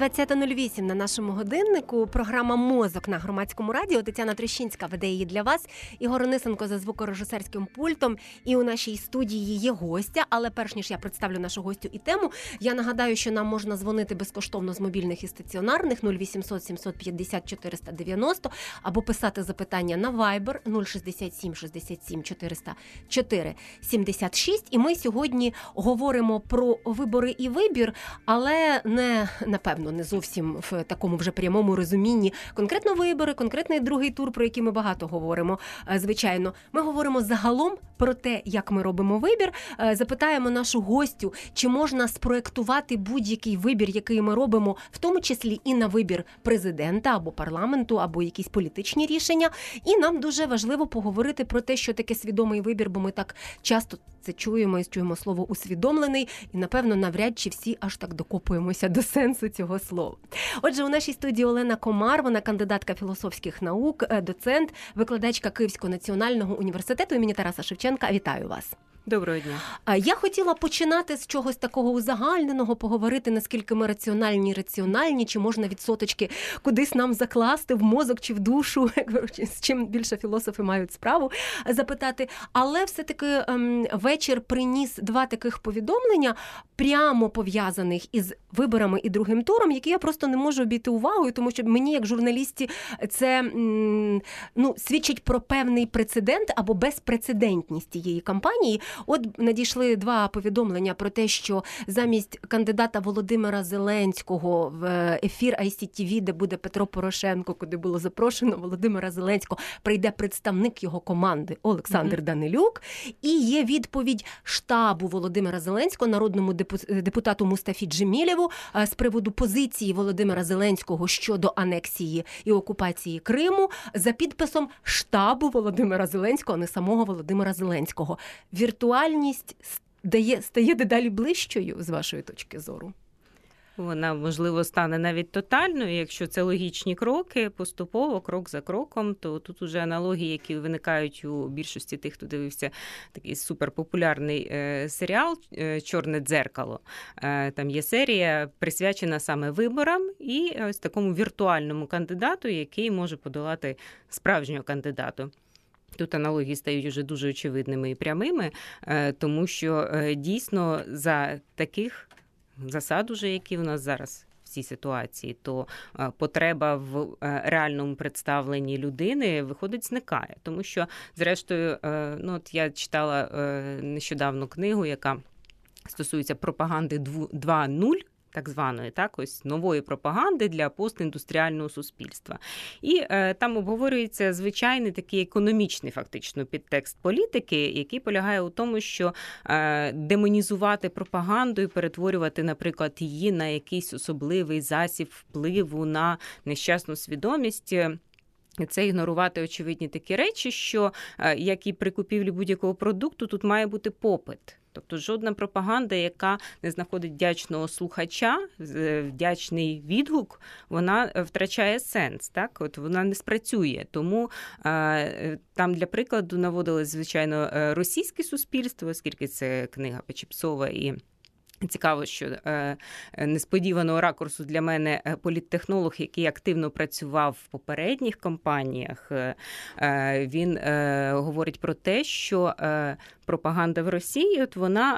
20.08 на нашому годиннику. Програма Мозок на громадському радіо. Тетяна Трещинська веде її для вас. Ігор Онисенко за звукорежисерським пультом. І у нашій студії є гостя. Але перш ніж я представлю нашу гостю і тему, я нагадаю, що нам можна дзвонити безкоштовно з мобільних і стаціонарних 0800 750 490 або писати запитання на Viber 067 67 404 76. І ми сьогодні говоримо про вибори і вибір, але не напевно не зовсім в такому вже прямому розумінні. Конкретно вибори, конкретний другий тур, про який ми багато говоримо. Е, звичайно, ми говоримо загалом про те, як ми робимо вибір. Е, запитаємо нашу гостю, чи можна спроектувати будь-який вибір, який ми робимо, в тому числі і на вибір президента або парламенту, або якісь політичні рішення. І нам дуже важливо поговорити про те, що таке свідомий вибір, бо ми так часто це чуємо і чуємо слово усвідомлений, і напевно навряд чи всі аж так докопуємося до сенсу цього слова. Отже, у нашій студії Олена Комар, вона кандидатка філософських наук, е, доцент, викладачка Київського національного університету імені Тараса Шевченка. Вітаю вас. Доброго дня. Я хотіла починати з чогось такого узагальненого, поговорити, наскільки ми раціональні, раціональні, чи можна відсоточки кудись нам закласти в мозок чи в душу, з чим більше філософи мають справу запитати. Але все-таки ем, вечір приніс два таких повідомлення, прямо пов'язаних із виборами і другим туром, які я просто не можу обійти увагою, тому що мені, як журналісті, це ну, свідчить про певний прецедент або безпрецедентність цієї кампанії. От надійшли два повідомлення про те, що замість кандидата Володимира Зеленського в ефір ICTV, де буде Петро Порошенко, куди було запрошено Володимира Зеленського, прийде представник його команди Олександр mm-hmm. Данилюк. І є відповідь штабу Володимира Зеленського, народному депутату Мустафі Джемілєву з приводу позиції Володимира Зеленського щодо анексії і окупації Криму за підписом штабу Володимира Зеленського, а не самого Володимира Зеленського. Віртуальність стає, стає дедалі ближчою з вашої точки зору? Вона можливо стане навіть тотальною. Якщо це логічні кроки, поступово, крок за кроком, то тут уже аналогії, які виникають у більшості тих, хто дивився такий суперпопулярний е, серіал е, Чорне дзеркало. Е, там є серія присвячена саме виборам і ось такому віртуальному кандидату, який може подолати справжнього кандидату. Тут аналогії стають уже дуже очевидними і прямими, е, тому що е, дійсно за таких засад, уже які у нас зараз. в Цій ситуації, то е, потреба в реальному представленні людини виходить, зникає, тому що, зрештою, ну от я читала нещодавно книгу, яка стосується пропаганди 2.0, так званої так ось нової пропаганди для постіндустріального суспільства. І е, там обговорюється звичайний такий економічний фактично підтекст політики, який полягає у тому, що е, демонізувати пропаганду і перетворювати, наприклад, її на якийсь особливий засіб впливу на нещасну свідомість. Це ігнорувати очевидні такі речі, що е, як і при купівлі будь-якого продукту, тут має бути попит. Тобто жодна пропаганда, яка не знаходить вдячного слухача, е, вдячний відгук, вона е, втрачає сенс. Так, от вона не спрацює. Тому е, там для прикладу наводили звичайно російське суспільство, оскільки це книга Печіпсова і. Цікаво, що е, несподіваного ракурсу для мене е, політтехнолог, який активно працював в попередніх компаніях, е, е він е, говорить про те, що е, пропаганда в Росії от вона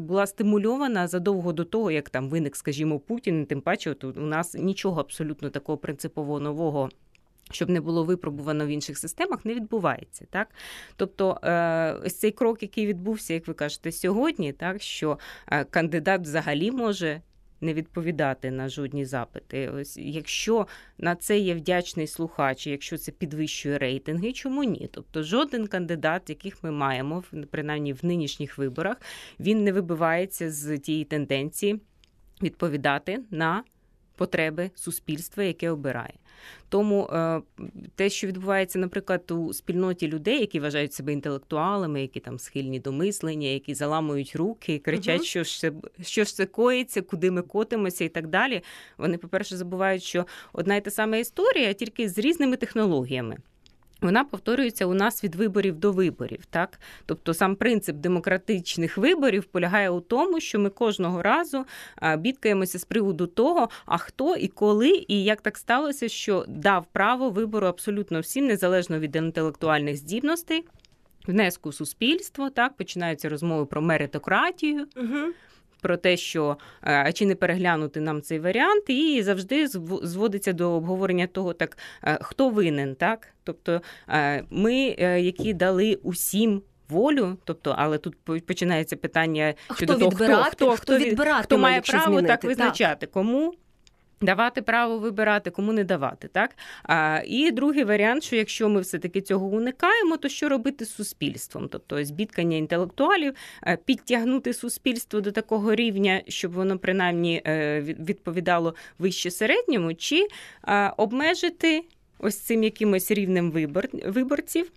була стимульована задовго до того, як там виник, скажімо, Путін. Тим паче, от у нас нічого абсолютно такого принципово нового щоб не було випробувано в інших системах, не відбувається. Так? Тобто е, ось цей крок, який відбувся, як ви кажете, сьогодні, так що е, кандидат взагалі може. Не відповідати на жодні запити. Ось якщо на це є вдячний слухач, якщо це підвищує рейтинги, чому ні? Тобто жоден кандидат, яких ми маємо, принаймні в нинішніх виборах, він не вибивається з тієї тенденції відповідати на потреби суспільства, яке обирає. Тому е, те, що відбувається, наприклад, у спільноті людей, які вважають себе інтелектуалами, які там схильні до мислення, які заламують руки, кричать, uh що ж це що ж це коїться, куди ми котимося, і так далі. Вони, по-перше, забувають, що одна й та сама історія, тільки з різними технологіями. Вона повторюється у нас від виборів до виборів. Так? Тобто сам принцип демократичних виборів полягає у тому, що ми кожного разу бідкаємося з приводу того, а хто і коли, і як так сталося, що дав право вибору абсолютно всім, незалежно від інтелектуальних здібностей, внеску в суспільство. Так починаються розмови про меритократію. Угу про те, що чи не переглянути нам цей варіант, і завжди зводиться до обговорення того, так хто винен, так? Тобто ми, е, які дали усім. Волю, тобто, але тут починається питання щодо хто того, хто хто, хто, хто, хто має право змінити, так визначати, так. кому Давати право вибирати, кому не давати, так а, і другий варіант, що якщо ми все таки цього уникаємо, то що робити з суспільством? Тобто збіткання інтелектуалів, е, підтягнути суспільство до такого рівня, щоб воно принаймні е, відповідало вище середньому, чи обмежити ось цим якимось рівнем вибор виборців.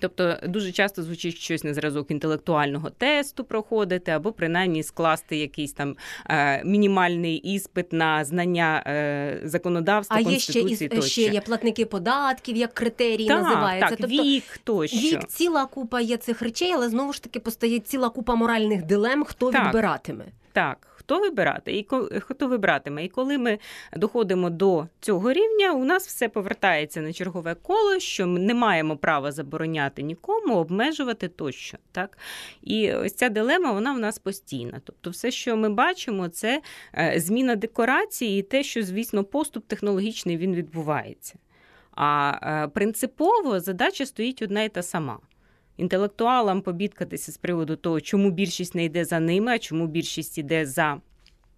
Тобто дуже часто звучить щось на зразок інтелектуального тесту проходити, або принаймні скласти якийсь там е, мінімальний іспит на знання е, законодавства, а конституції. є ще тощо. ще є платники податків, як критерії так, називається. Так, тобто, вік тощо. Вік ціла купа є цих речей, але знову ж таки постає ціла купа моральних дилем, хто так, відбиратиме. Так хто вибирати і хто вибиратиме. І коли ми доходимо до цього рівня, у нас все повертається на чергове коло, що ми не маємо права забороняти нікому, обмежувати тощо. Так? І ось ця дилема вона в нас постійна. Тобто, все, що ми бачимо, це е, зміна декорації і те, що, звісно, поступ технологічний він відбувається. А е, принципово задача стоїть одна і та сама інтелектуалам побідкатися з приводу того, чому більшість не йде за ними, а чому більшість йде за.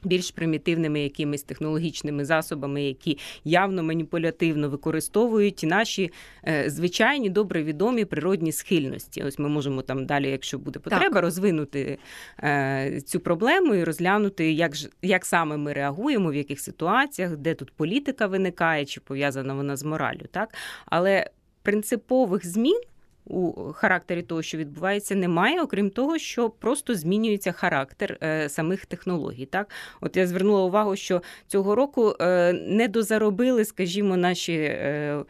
Більш примітивними якимись технологічними засобами, які явно маніпулятивно використовують наші е, звичайні добре відомі природні схильності. Ось ми можемо там далі, якщо буде потреба, так. розвинути е, цю проблему і розглянути, як ж як саме ми реагуємо, в яких ситуаціях, де тут політика виникає, чи пов'язана вона з моралю. Так, але принципових змін у характері того, що відбувається, немає, окрім того, що просто змінюється характер е, самих технологій. Так, от я звернула увагу, що цього року е, не дозаробили, скажімо, наші. Е,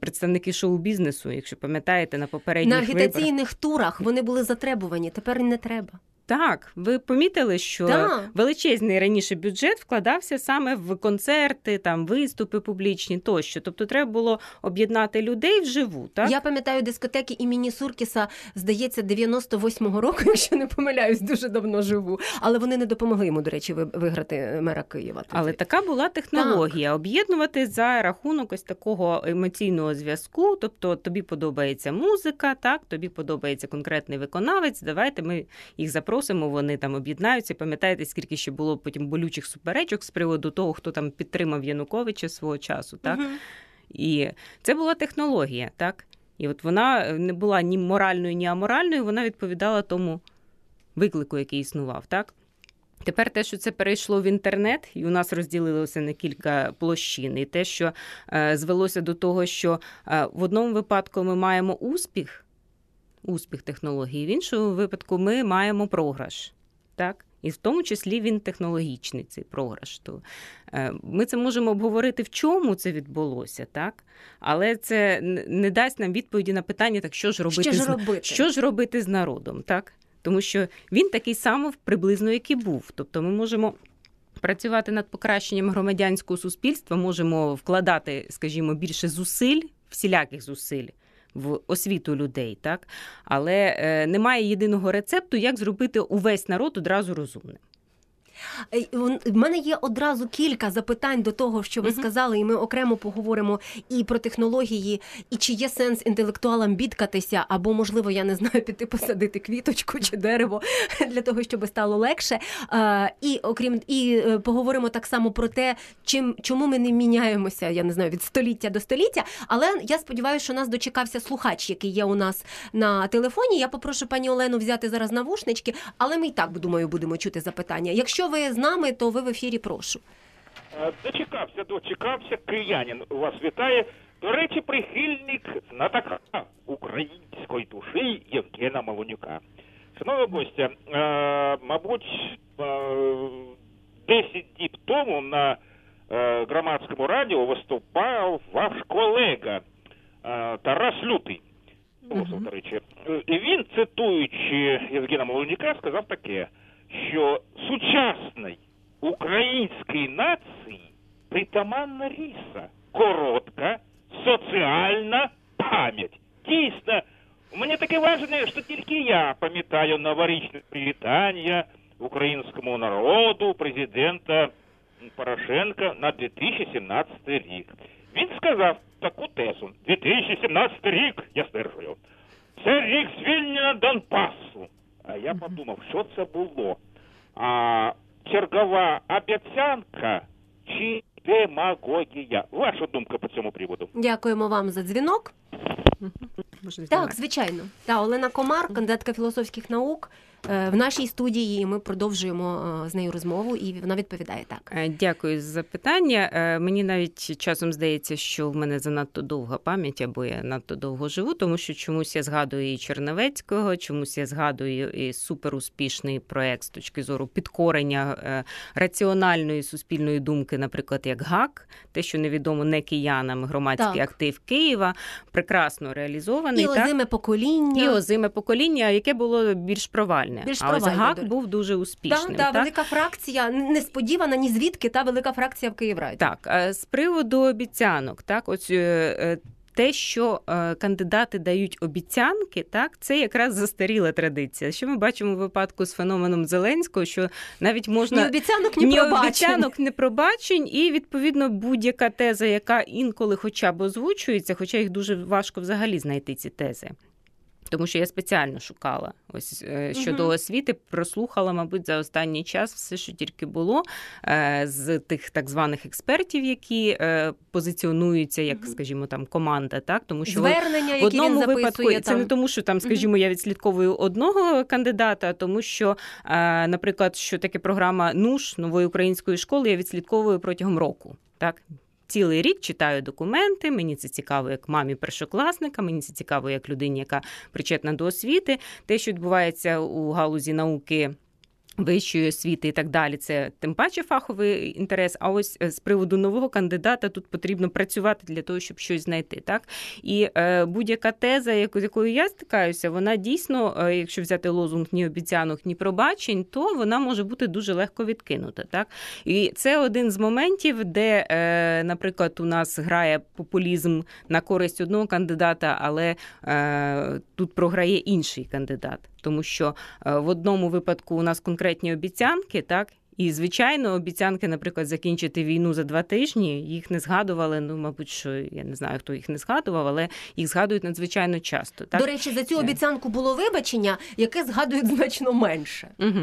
представники шоу-бізнесу, якщо пам'ятаєте, на попередніх на агітаційних виборах. турах вони були затребувані, тепер не треба. Так, ви помітили, що да. величезний раніше бюджет вкладався саме в концерти, там виступи публічні тощо. Тобто, треба було об'єднати людей вживу. Так я пам'ятаю дискотеки імені Суркіса, здається, 98-го року, якщо не помиляюсь, дуже давно живу. Але вони не допомогли йому, до речі, виграти мера Києва. Тоді. Але така була технологія: так. об'єднувати за рахунок ось такого емоційного зв'язку. Тобто, тобі подобається музика, так тобі подобається конкретний виконавець. Давайте ми їх запросимо запросимо, вони там об'єднаються. Пам'ятаєте, скільки ще було потім болючих суперечок з приводу того, хто там підтримав Януковича свого часу, так? Угу. І це була технологія, так? І от вона не була ні моральною, ні аморальною, вона відповідала тому виклику, який існував, так? Тепер те, що це перейшло в інтернет, і у нас розділилося на кілька площин, і те, що е, звелося до того, що е, в одному випадку ми маємо успіх, успіх технології, в іншому випадку ми маємо програш. Так? І в тому числі він технологічний цей програш. То е, Ми це можемо обговорити, в чому це відбулося, так? але це не дасть нам відповіді на питання, так що ж робити що ж з робити? Що ж робити з народом. так? Тому що він такий самий приблизно, як і був. Тобто ми можемо. Працювати над покращенням громадянського суспільства можемо вкладати, скажімо, більше зусиль, всіляких зусиль в освіту людей, так але е, немає єдиного рецепту, як зробити увесь народ одразу розумним. В мене є одразу кілька запитань до того, що ви сказали, і ми окремо поговоримо і про технології, і чи є сенс інтелектуалам бідкатися, або, можливо, я не знаю, піти посадити квіточку чи дерево для того, щоб стало легше. І окрім і е, поговоримо так само про те, чим чому ми не міняємося, я не знаю, від століття до століття. Але я сподіваюся, що нас дочекався слухач, який є у нас на телефоні. Я попрошу пані Олену взяти зараз навушнички, але ми і так думаю, будемо чути запитання. Якщо ви з нами, то ви в ефірі прошу. Е, дочекався, дочекався. Киянин вас вітає. До речі, прихильник знатока української душі Євгена Малонюка. Шановна гостя, е, мабуть, е, 10 діб тому на е, громадському радіо виступав ваш колега. Е, Тарас Лютий. Філософ, до речі. Е, І він, цитуючи Євгена Молоніка, сказав таке, що сучасний українській нації притаманна риса, коротка, соціальна пам'ять. Дійсно, у мене таке враження, що тільки я пам'ятаю новорічне привітання українському народу, президента Порошенка на 2017 рік. Він сказав таку тезу. 2017 рік, я стверджую, це рік звільнення Донбасу. А я подумав, що це було? А чергова обіцянка чи демагогія? Ваша думка по цьому приводу? Дякуємо вам за дзвінок. Так, звичайно. Та Олена Комар, кандидатка філософських наук. Е, В нашій студії і ми продовжуємо е, з нею розмову, і вона відповідає так. Е, Дякую за запитання. Е, Мені навіть часом здається, що в мене занадто довга пам'ять, або я надто довго живу, тому що чомусь я згадую і Черновецького, чомусь я згадую і суперуспішний проект з точки зору підкорення раціональної суспільної думки, наприклад, як ГАК, те, що невідомо не киянам, громадський Так. актив Києва, прекрасно реалізований. І так? озиме покоління. І озиме покоління, яке було більш провальне. Більш а ось провальне, ГАК був дуже Та, успішним. та, так? велика фракція, несподівана ні звідки, та велика фракція в Київраді. Так, е, з приводу обіцянок, так, ось е, е, те, що кандидати дають обіцянки, так, це якраз застаріла традиція. Що ми бачимо в випадку з феноменом Зеленського, що навіть можна. Ні обіцянок, ні, ні пробачень. обіцянок, ні пробачень, і відповідно будь-яка теза, яка інколи хоча б озвучується, хоча їх дуже важко взагалі знайти ці тези. Тому що я спеціально шукала ось е, щодо Мгм. освіти, прослухала, мабуть, за останній час все, що тільки було е, з тих так званих експертів, які е, позиціонуються як, скажімо, там команда, так тому що Звернення, в які одному він записує випадку це там. не тому, що там, скажімо, я відслідковую одного кандидата, а тому що, наприклад, що таке програма НУШ нової української школи, я відслідковую протягом року. Так. Цілий рік читаю документи. Мені це цікаво як мамі першокласника. Мені це цікаво як людині, яка причетна до освіти. Те, що відбувається у галузі науки. Вищої освіти і так далі, це тим паче фаховий інтерес. А ось е, з приводу нового кандидата тут потрібно працювати для того, щоб щось знайти. Так і е, будь-яка теза, яку з якою я стикаюся, вона дійсно, е, якщо взяти лозунг ні обіцянок, ні пробачень, то вона може бути дуже легко відкинута. Так і це один з моментів, де, е, наприклад, у нас грає популізм на користь одного кандидата, але е, тут програє інший кандидат, тому що е, в одному випадку у нас конкретні обіцянки, так. І, звичайно, обіцянки, наприклад, закінчити війну за два тижні, їх не згадували. Ну, мабуть, що я не знаю, хто їх не згадував, але їх згадують надзвичайно часто. Так? До речі, за цю Е. обіцянку було вибачення, яке згадують значно менше. Угу.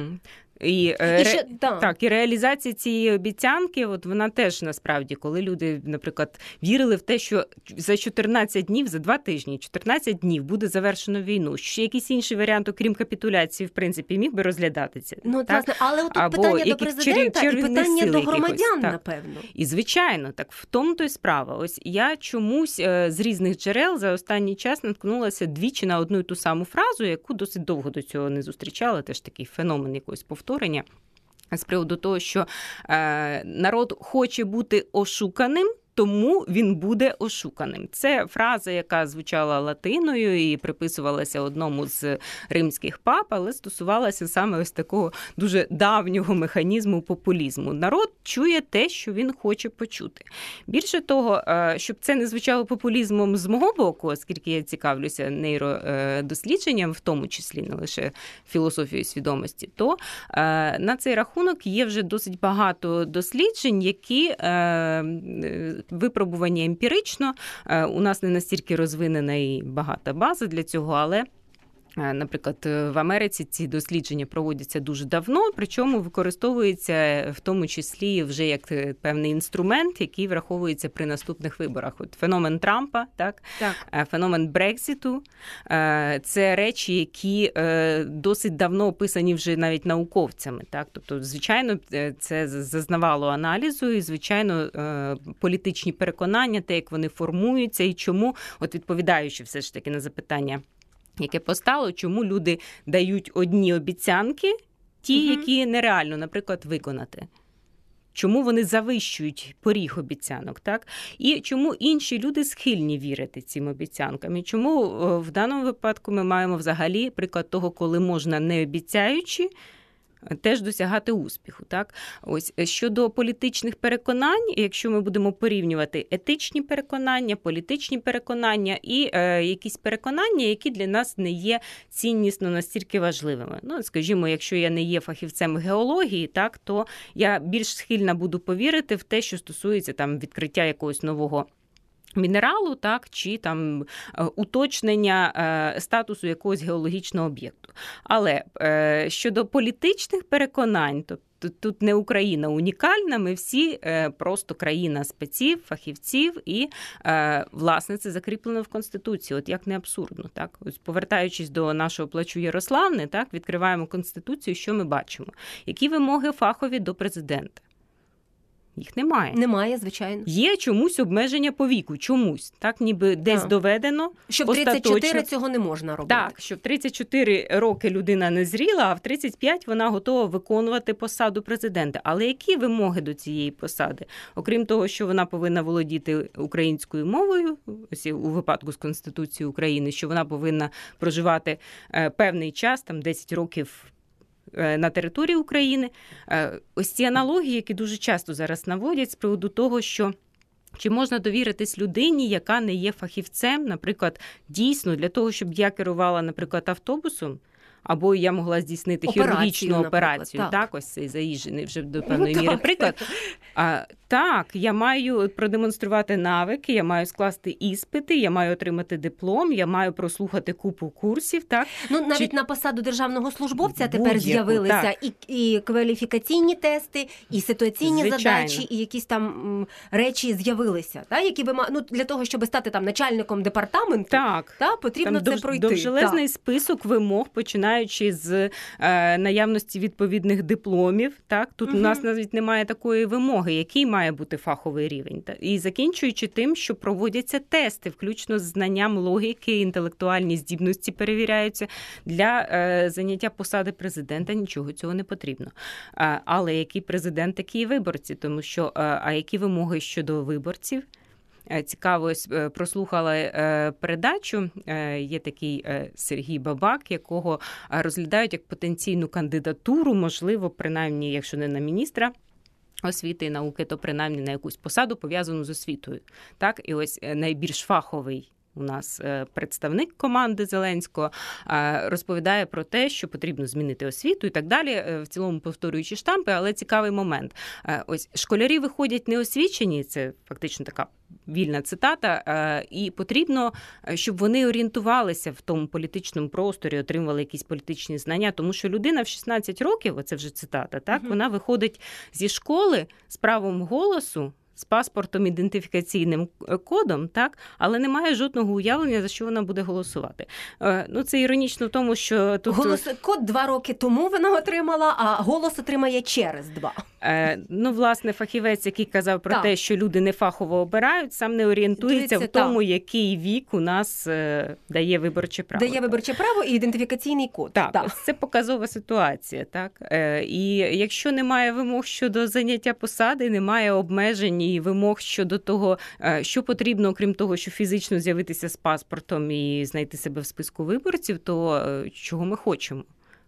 І, І е, ще, ре- та. Так, і реалізація цієї обіцянки, от вона теж насправді, коли люди, наприклад, вірили в те, що за 14 днів, за два тижні, 14 днів буде завершено війну. Ще якийсь інший варіант, окрім капітуляції, в принципі, міг би розглядатися. Ну, так? власне, але от Або питання до президента чарів- і питання до громадян, так. напевно. І звичайно, так в тому то й справа. Ось я чомусь е, з різних джерел за останній час наткнулася двічі на одну і ту саму фразу, яку досить довго до цього не зустрічала. Теж такий феномен якогось повторення. З приводу того, що е, народ хоче бути ошуканим, тому він буде ошуканим. Це фраза, яка звучала латиною і приписувалася одному з римських пап, але стосувалася саме ось такого дуже давнього механізму популізму. Народ чує те, що він хоче почути. Більше того, е, щоб це не звучало популізмом з мого боку, оскільки я цікавлюся нейродослідженням, в тому числі не лише філософією свідомості, то е, на цей рахунок є вже досить багато досліджень, які е, емпірично. Е, У нас не настільки розвинена і багата база для цього, але. Е, Наприклад, е, в Америці ці дослідження проводяться дуже давно, причому використовується в тому числі вже як е, певний інструмент, який враховується при наступних виборах. От феномен Трампа, так Так. Феномен Брекситу. е, Це речі, які досить давно описані вже навіть науковцями. Так? Тобто, звичайно, це зазнавало аналізу, і звичайно, політичні переконання, те, як вони формуються, і чому, от відповідаючи все ж таки на запитання. Яке постало, чому люди дають одні обіцянки, ті, угу. які нереально, наприклад, виконати. чому вони завищують поріг обіцянок, так і чому інші люди схильні вірити цим обіцянкам. І чому в даному випадку ми маємо взагалі приклад того, коли можна не обіцяючи теж досягати успіху. Так, ось е, щодо політичних переконань, якщо ми будемо порівнювати етичні переконання, політичні переконання і е, якісь переконання, які для нас не є ціннісно настільки важливими. Ну, скажімо, якщо я не є фахівцем геології, так то я більш схильна буду повірити в те, що стосується там відкриття якогось нового. Мінералу, так, чи там е, уточнення е, статусу якогось геологічного об'єкту. Але е, щодо політичних переконань, то тут не Україна унікальна, ми всі просто країна спеців, фахівців, і власне це закріплено в Конституції. От як не абсурдно, так ось повертаючись до нашого плачу Ярославни, так відкриваємо конституцію. Що ми бачимо? Які вимоги фахові до президента? Їх немає. Немає, звичайно. Є чомусь обмеження по віку, чомусь, так ніби десь так. доведено. Що в 34 цього не можна робити. Так, що в 34 роки людина не зріла, а в 35 вона готова виконувати посаду президента. Але які вимоги до цієї посади? Окрім того, що вона повинна володіти українською мовою, ось у випадку з Конституцією України, що вона повинна проживати е, певний час, там 10 років на території України. Е, ось ці аналогії, які дуже часто зараз наводять з приводу того, що. Чи можна довіритись людині, яка не є фахівцем, наприклад, дійсно для того, щоб я керувала, наприклад, автобусом, або я могла здійснити операцію, хірургічну операцію. Так. так, ось цей заїжджений вже до певної ну, міри приклад. А, Так, я маю продемонструвати навики, я маю скласти іспити, я маю отримати диплом, я маю прослухати купу курсів. Так ну навіть Чи... на посаду державного службовця тепер з'явилися і і кваліфікаційні тести, і ситуаційні Звичайно. задачі, і якісь там м, речі з'явилися. Та які ви ну, для того, щоб стати там начальником департаменту, так та потрібно там це пройти. Довжелезний так. список вимог починаючи з е, наявності відповідних дипломів. Так тут угу. у нас навіть немає такої вимоги, який має бути фаховий рівень, і закінчуючи тим, що проводяться тести, включно з знанням логіки, інтелектуальні здібності перевіряються для е, заняття посади президента. Нічого цього не потрібно. Але який президент, такі виборці, тому що е, а які вимоги щодо виборців? Е, цікаво е, прослухала передачу. Є такий Сергій Бабак, якого розглядають як потенційну кандидатуру, можливо, принаймні, якщо не на міністра освіти і науки, то принаймні на якусь посаду пов'язану з освітою. Так, і ось е, найбільш фаховий. У нас е, представник команди Зеленського е, розповідає про те, що потрібно змінити освіту і так далі, в цілому повторюючи штампи, але цікавий момент. Ось школярі виходять неосвічені, це фактично така вільна цитата, е, і потрібно, е, щоб вони орієнтувалися в тому політичному просторі, отримували якісь політичні знання, тому що людина в 16 років, оце вже цитата, так вона виходить зі школи з правом голосу з паспортом ідентифікаційним е, кодом, так, але не має жодного уявлення, за що вона буде голосувати. Е, ну це іронічно в тому, що тут голос код два роки тому вона отримала, а голос отримає через два. Е, ну, власне, фахівець, який казав про так. те, що люди не фахово обирають, сам не орієнтується Дивіться, в тому, так. який вік у нас дає виборче право. Дає виборче право і ідентифікаційний код. Так, так. це показова ситуація. Так і якщо немає вимог щодо заняття посади, немає обмежень і вимог щодо того, е, що потрібно, окрім того, що фізично з'явитися з паспортом і знайти себе в списку виборців, то е, чого ми хочемо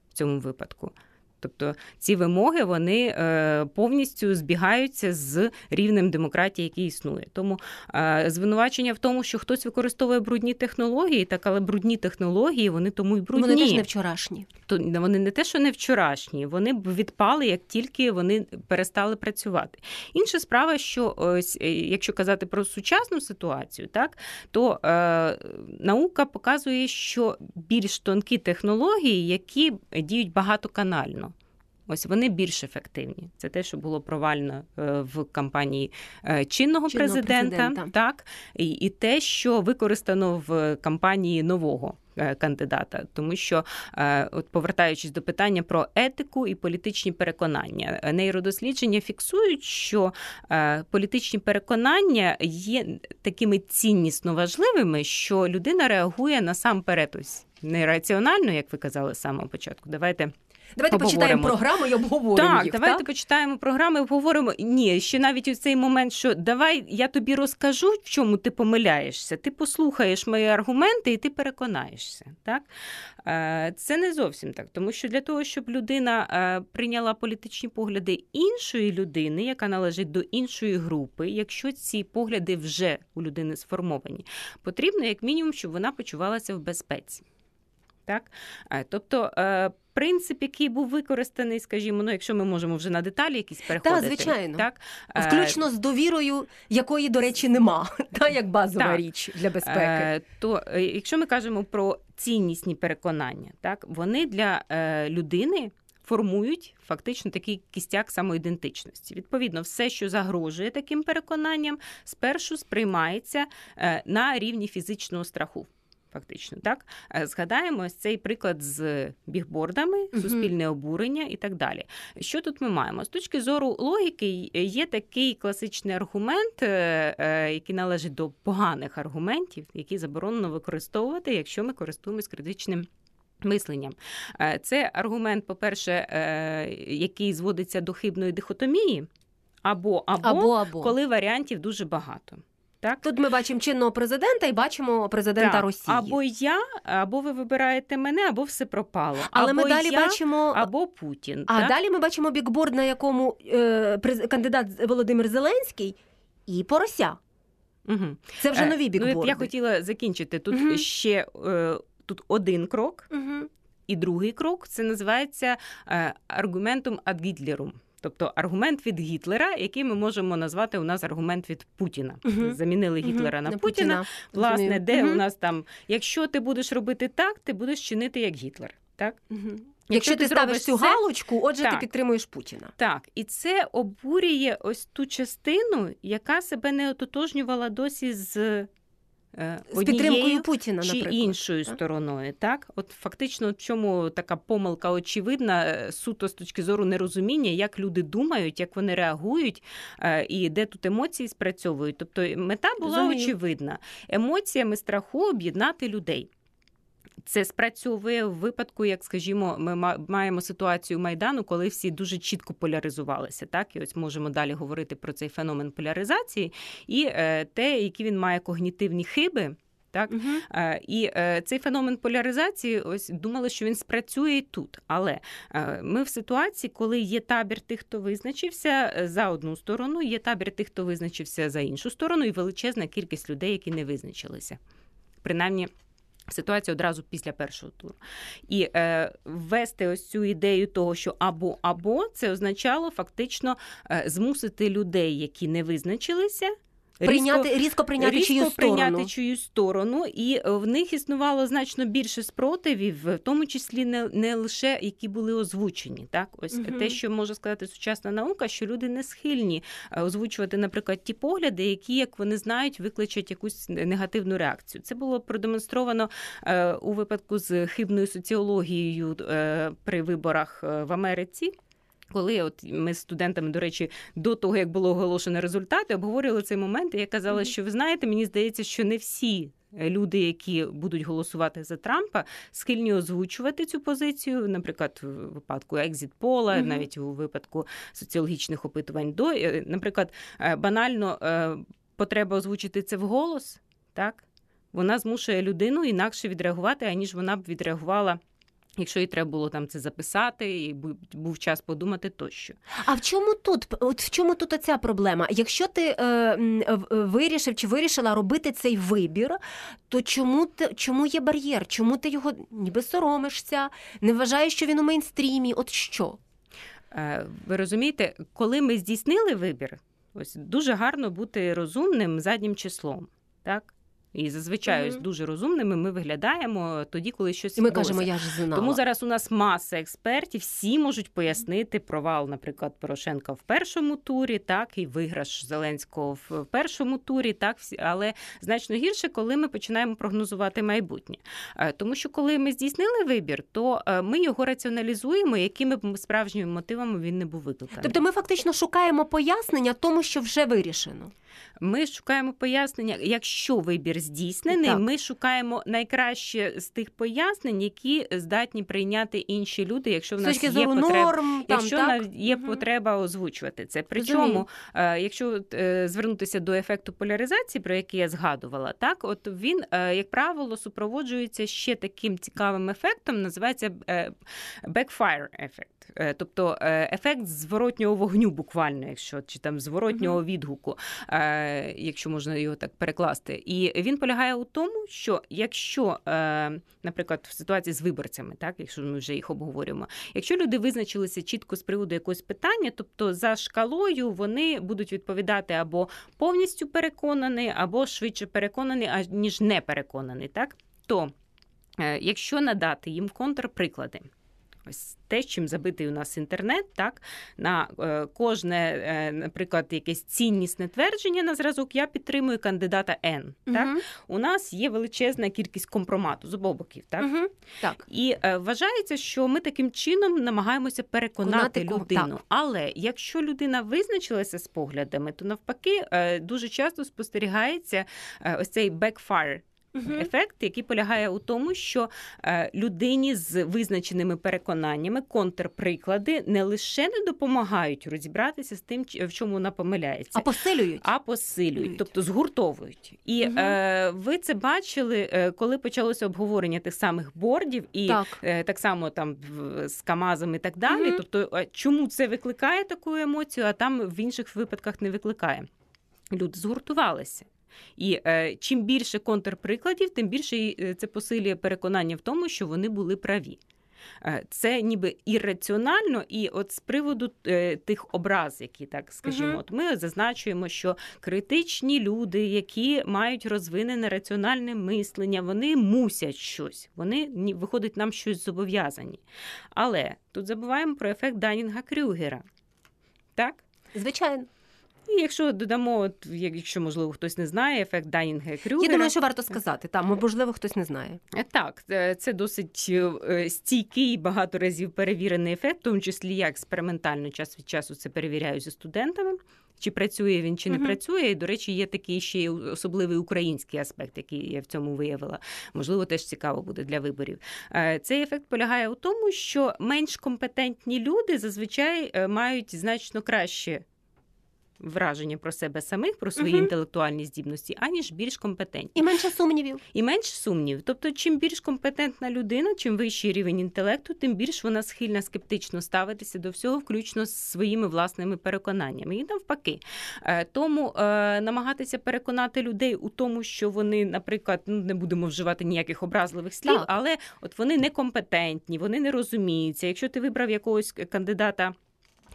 в цьому випадку. Тобто ці вимоги вони е, повністю збігаються з рівнем демократії, який існує. Тому е, звинувачення в тому, що хтось використовує брудні технології, так але брудні технології вони тому й брудні. Вони теж не вчорашні. То вони не те, що не вчорашні, вони б відпали, як тільки вони перестали працювати. Інша справа, що ось е, якщо казати про сучасну ситуацію, так то е, наука показує, що більш тонкі технології, які діють багатоканально. Ось вони більш ефективні. Це те, що було провально е, в кампанії е, чинного, чинного президента, президента, так і, і те, що використано в кампанії нового. Е, кандидата, тому що, от повертаючись до питання про етику і політичні переконання, нейродослідження фіксують, що політичні переконання є такими ціннісно важливими, що людина реагує насамперед ось не раціонально, як ви казали з самого початку. Давайте Давайте Обговоримо. почитаємо програму і обговоримо Так, їх. давайте так? почитаємо програми, обговоримо. Ні, ще навіть у цей момент, що давай я тобі розкажу, в чому ти помиляєшся. Ти послухаєш мої аргументи і ти переконаєшся. Так? Е, Це не зовсім так, тому що для того, щоб людина е, прийняла політичні погляди іншої людини, яка належить до іншої групи, якщо ці погляди вже у людини сформовані, потрібно як мінімум, щоб вона почувалася в безпеці. Так? Е, Тобто принцип, який був використаний, скажімо, ну якщо ми можемо вже на деталі якісь переходити. звичайно. Так? Е, Включно з довірою, якої, до речі, нема, та як базова Так. річ для безпеки. Е, То е, якщо ми кажемо про ціннісні переконання, так вони для людини. Формують фактично такий кістяк самоідентичності. Відповідно, все, що загрожує таким переконанням, спершу сприймається на рівні фізичного страху. Фактично, так Е, згадаємо ось цей приклад з бігбордами, суспільне обурення і так далі. Що тут ми маємо? З точки зору логіки, є такий класичний аргумент, е, е, який належить до поганих аргументів, які заборонено використовувати, якщо ми користуємось критичним. Мисленням Е, це аргумент, по-перше, е, який зводиться до хибної дихотомії, або або, Або або. коли варіантів дуже багато. Так? Тут ми бачимо чинного президента і бачимо президента Так, Росії. Або я, або ви вибираєте мене, або все пропало. Але або ми далі я, бачимо. або Путін. А так? далі ми бачимо бікборд, на якому е, кандидат Володимир Зеленський і Порося. Угу. Це вже нові Ну, бікборди. от я хотіла закінчити. Тут Мгм. ще е, тут один крок, Мгм. і другий крок це називається е, аргументум ад Гітлерум. Тобто аргумент від Гітлера, який ми можемо назвати у нас аргумент від Путіна. Мгм. Замінили Гітлера Мгм. на Путіна. Власне, де у нас там, якщо ти будеш робити так, ти будеш чинити як Гітлер. Так? Мгм. Якщо, ти ти ставиш цю це- галочку, отже, ти підтримуєш Путіна. Так, і це обурює ось ту частину, яка себе не ототожнювала досі з, З підтримкою Путіна, чи наприклад. іншою так? стороною. Так, от фактично, в чому така помилка очевидна, е, суто з точки зору нерозуміння, як люди думають, як вони реагують, е, і де тут емоції спрацьовують. Тобто мета була Зумію. очевидна: емоціями страху об'єднати людей. Це спрацьовує в випадку, як скажімо, ми маємо ситуацію майдану, коли всі дуже чітко поляризувалися. Так, і ось можемо далі говорити про цей феномен поляризації і е, те, які він має когнітивні хиби. Так. Е, І е, цей феномен поляризації, ось думали, що він спрацює і тут. Але е, ми в ситуації, коли є табір тих, хто визначився за одну сторону, є табір тих, хто визначився за іншу сторону, і величезна кількість людей, які не визначилися. Принаймні. Ситуація одразу після першого туру. І е, ввести ось цю ідею того, що або або це означало фактично е, змусити людей, які не визначилися, Прийняти, різко прийняти різко чиюсь прийняти сторону. чиюсь сторону, і е, в них існувало значно більше спротивів, в тому числі не, не лише які були озвучені. Так, ось Мгм. те, що може сказати сучасна наука, що люди не схильні е, озвучувати, наприклад, ті погляди, які, як вони знають, викличуть якусь негативну реакцію. Це було продемонстровано е, у випадку з хибною соціологією при виборах в Америці. Коли от ми з студентами, до речі, до того як було оголошено результати, обговорювали цей момент, і я казала, що ви знаєте, мені здається, що не всі. е, Люди, які будуть голосувати за Трампа, схильні озвучувати цю позицію, наприклад, в випадку екзіт пола, Мгм. навіть у випадку соціологічних опитувань. До е, наприклад, е, банально потреба озвучити це вголос, так вона змушує людину інакше відреагувати, аніж вона б відреагувала. Якщо їй треба було там це записати, і був час подумати тощо. А в чому тут от в чому тут оця проблема? Якщо ти е, вирішив чи вирішила робити цей вибір, то чому ти чому є бар'єр? Чому ти його ніби соромишся, не вважаєш, що він у мейнстрімі? От що? Е, Ви розумієте, коли ми здійснили вибір, ось дуже гарно бути розумним заднім числом, так? І зазвичай ось дуже розумними ми виглядаємо тоді, коли щось І ми кажемо, я ж знала. Тому зараз у нас маса експертів, всі можуть пояснити провал, наприклад, Порошенка в першому турі, так і виграш Зеленського в першому турі, так всі, але значно гірше, коли ми починаємо прогнозувати майбутнє. Е, Тому що коли ми здійснили вибір, то е, ми його раціоналізуємо, якими б справжніми мотивами він не був викликаний. Тобто ми фактично шукаємо пояснення тому, що вже вирішено. Ми шукаємо пояснення. Якщо вибір здійснений, Так. ми шукаємо найкраще з тих пояснень, які здатні прийняти інші люди, якщо в нас є потреба. норм, там, так? є потреба озвучувати це. Причому, е, якщо е, звернутися до ефекту поляризації, про який я згадувала, так от він, е, як правило, супроводжується ще таким цікавим ефектом, називається backfire ефект. Тобто ефект зворотнього вогню, буквально, якщо чи там зворотнього відгуку, якщо можна його так перекласти. І він полягає у тому, що якщо, е, наприклад, в ситуації з виборцями, так, якщо ми вже їх обговорюємо, якщо люди визначилися чітко з приводу якогось питання, тобто за шкалою вони будуть відповідати або повністю переконаний, або швидше переконаний, ніж не переконаний, так то е, якщо надати їм контрприклади. Ось те, чим забитий у нас інтернет, так на е, кожне, е, наприклад, якесь ціннісне твердження на зразок я підтримую кандидата N. Так Мгм. у нас є величезна кількість компромату з обох боків. Так Мгм. Так. і е, вважається, що ми таким чином намагаємося переконати Переконати людину. так. Але якщо людина визначилася з поглядами, то навпаки е, дуже часто спостерігається е, ось цей backfire Мгм. Ефект, який полягає у тому, що е, людині з визначеними переконаннями контрприклади не лише не допомагають розібратися з тим, в чому вона помиляється. А посилюють. А посилюють, тобто згуртовують. І Мгм. е, ви це бачили, е, коли почалося обговорення тих самих бордів, і Так. е, так само там з Камазом і так далі. Мгм. Тобто, чому це викликає таку емоцію, а там в інших випадках не викликає. Люди згуртувалися. І е, чим більше контрприкладів, тим більше е, це посилює переконання в тому, що вони були праві. Е, Це ніби ірраціонально, і от з приводу е, тих образ, які так скажімо, Мгм. от ми зазначуємо, що критичні люди, які мають розвинене раціональне мислення, вони мусять щось, вони виходить нам щось зобов'язані. Але тут забуваємо про ефект Данінга Крюгера. Так? Звичайно. І якщо додамо, от, якщо можливо хтось не знає, ефект Данінга Крюгера. Я думаю, що варто сказати. Там, можливо, хтось не знає. Е, Так, е, це досить е, стійкий багато разів перевірений ефект, в тому числі я експериментально час від часу це перевіряю зі студентами. Чи працює він, чи не Мгм. працює. І, до речі, є такий ще й особливий український аспект, який я в цьому виявила. Можливо, теж цікаво буде для виборів. Цей ефект полягає у тому, що менш компетентні люди зазвичай мають значно краще враження про себе самих, про свої Мгм. інтелектуальні здібності, аніж більш компетентні. І менше сумнівів. І менш сумнів. Тобто, чим більш компетентна людина, чим вищий рівень інтелекту, тим більш вона схильна скептично ставитися до всього, включно з своїми власними переконаннями. І навпаки. Е, Тому е, намагатися переконати людей у тому, що вони, наприклад, ну не будемо вживати ніяких образливих слів, Так. але от вони некомпетентні, вони не розуміються. Якщо ти вибрав якогось кандидата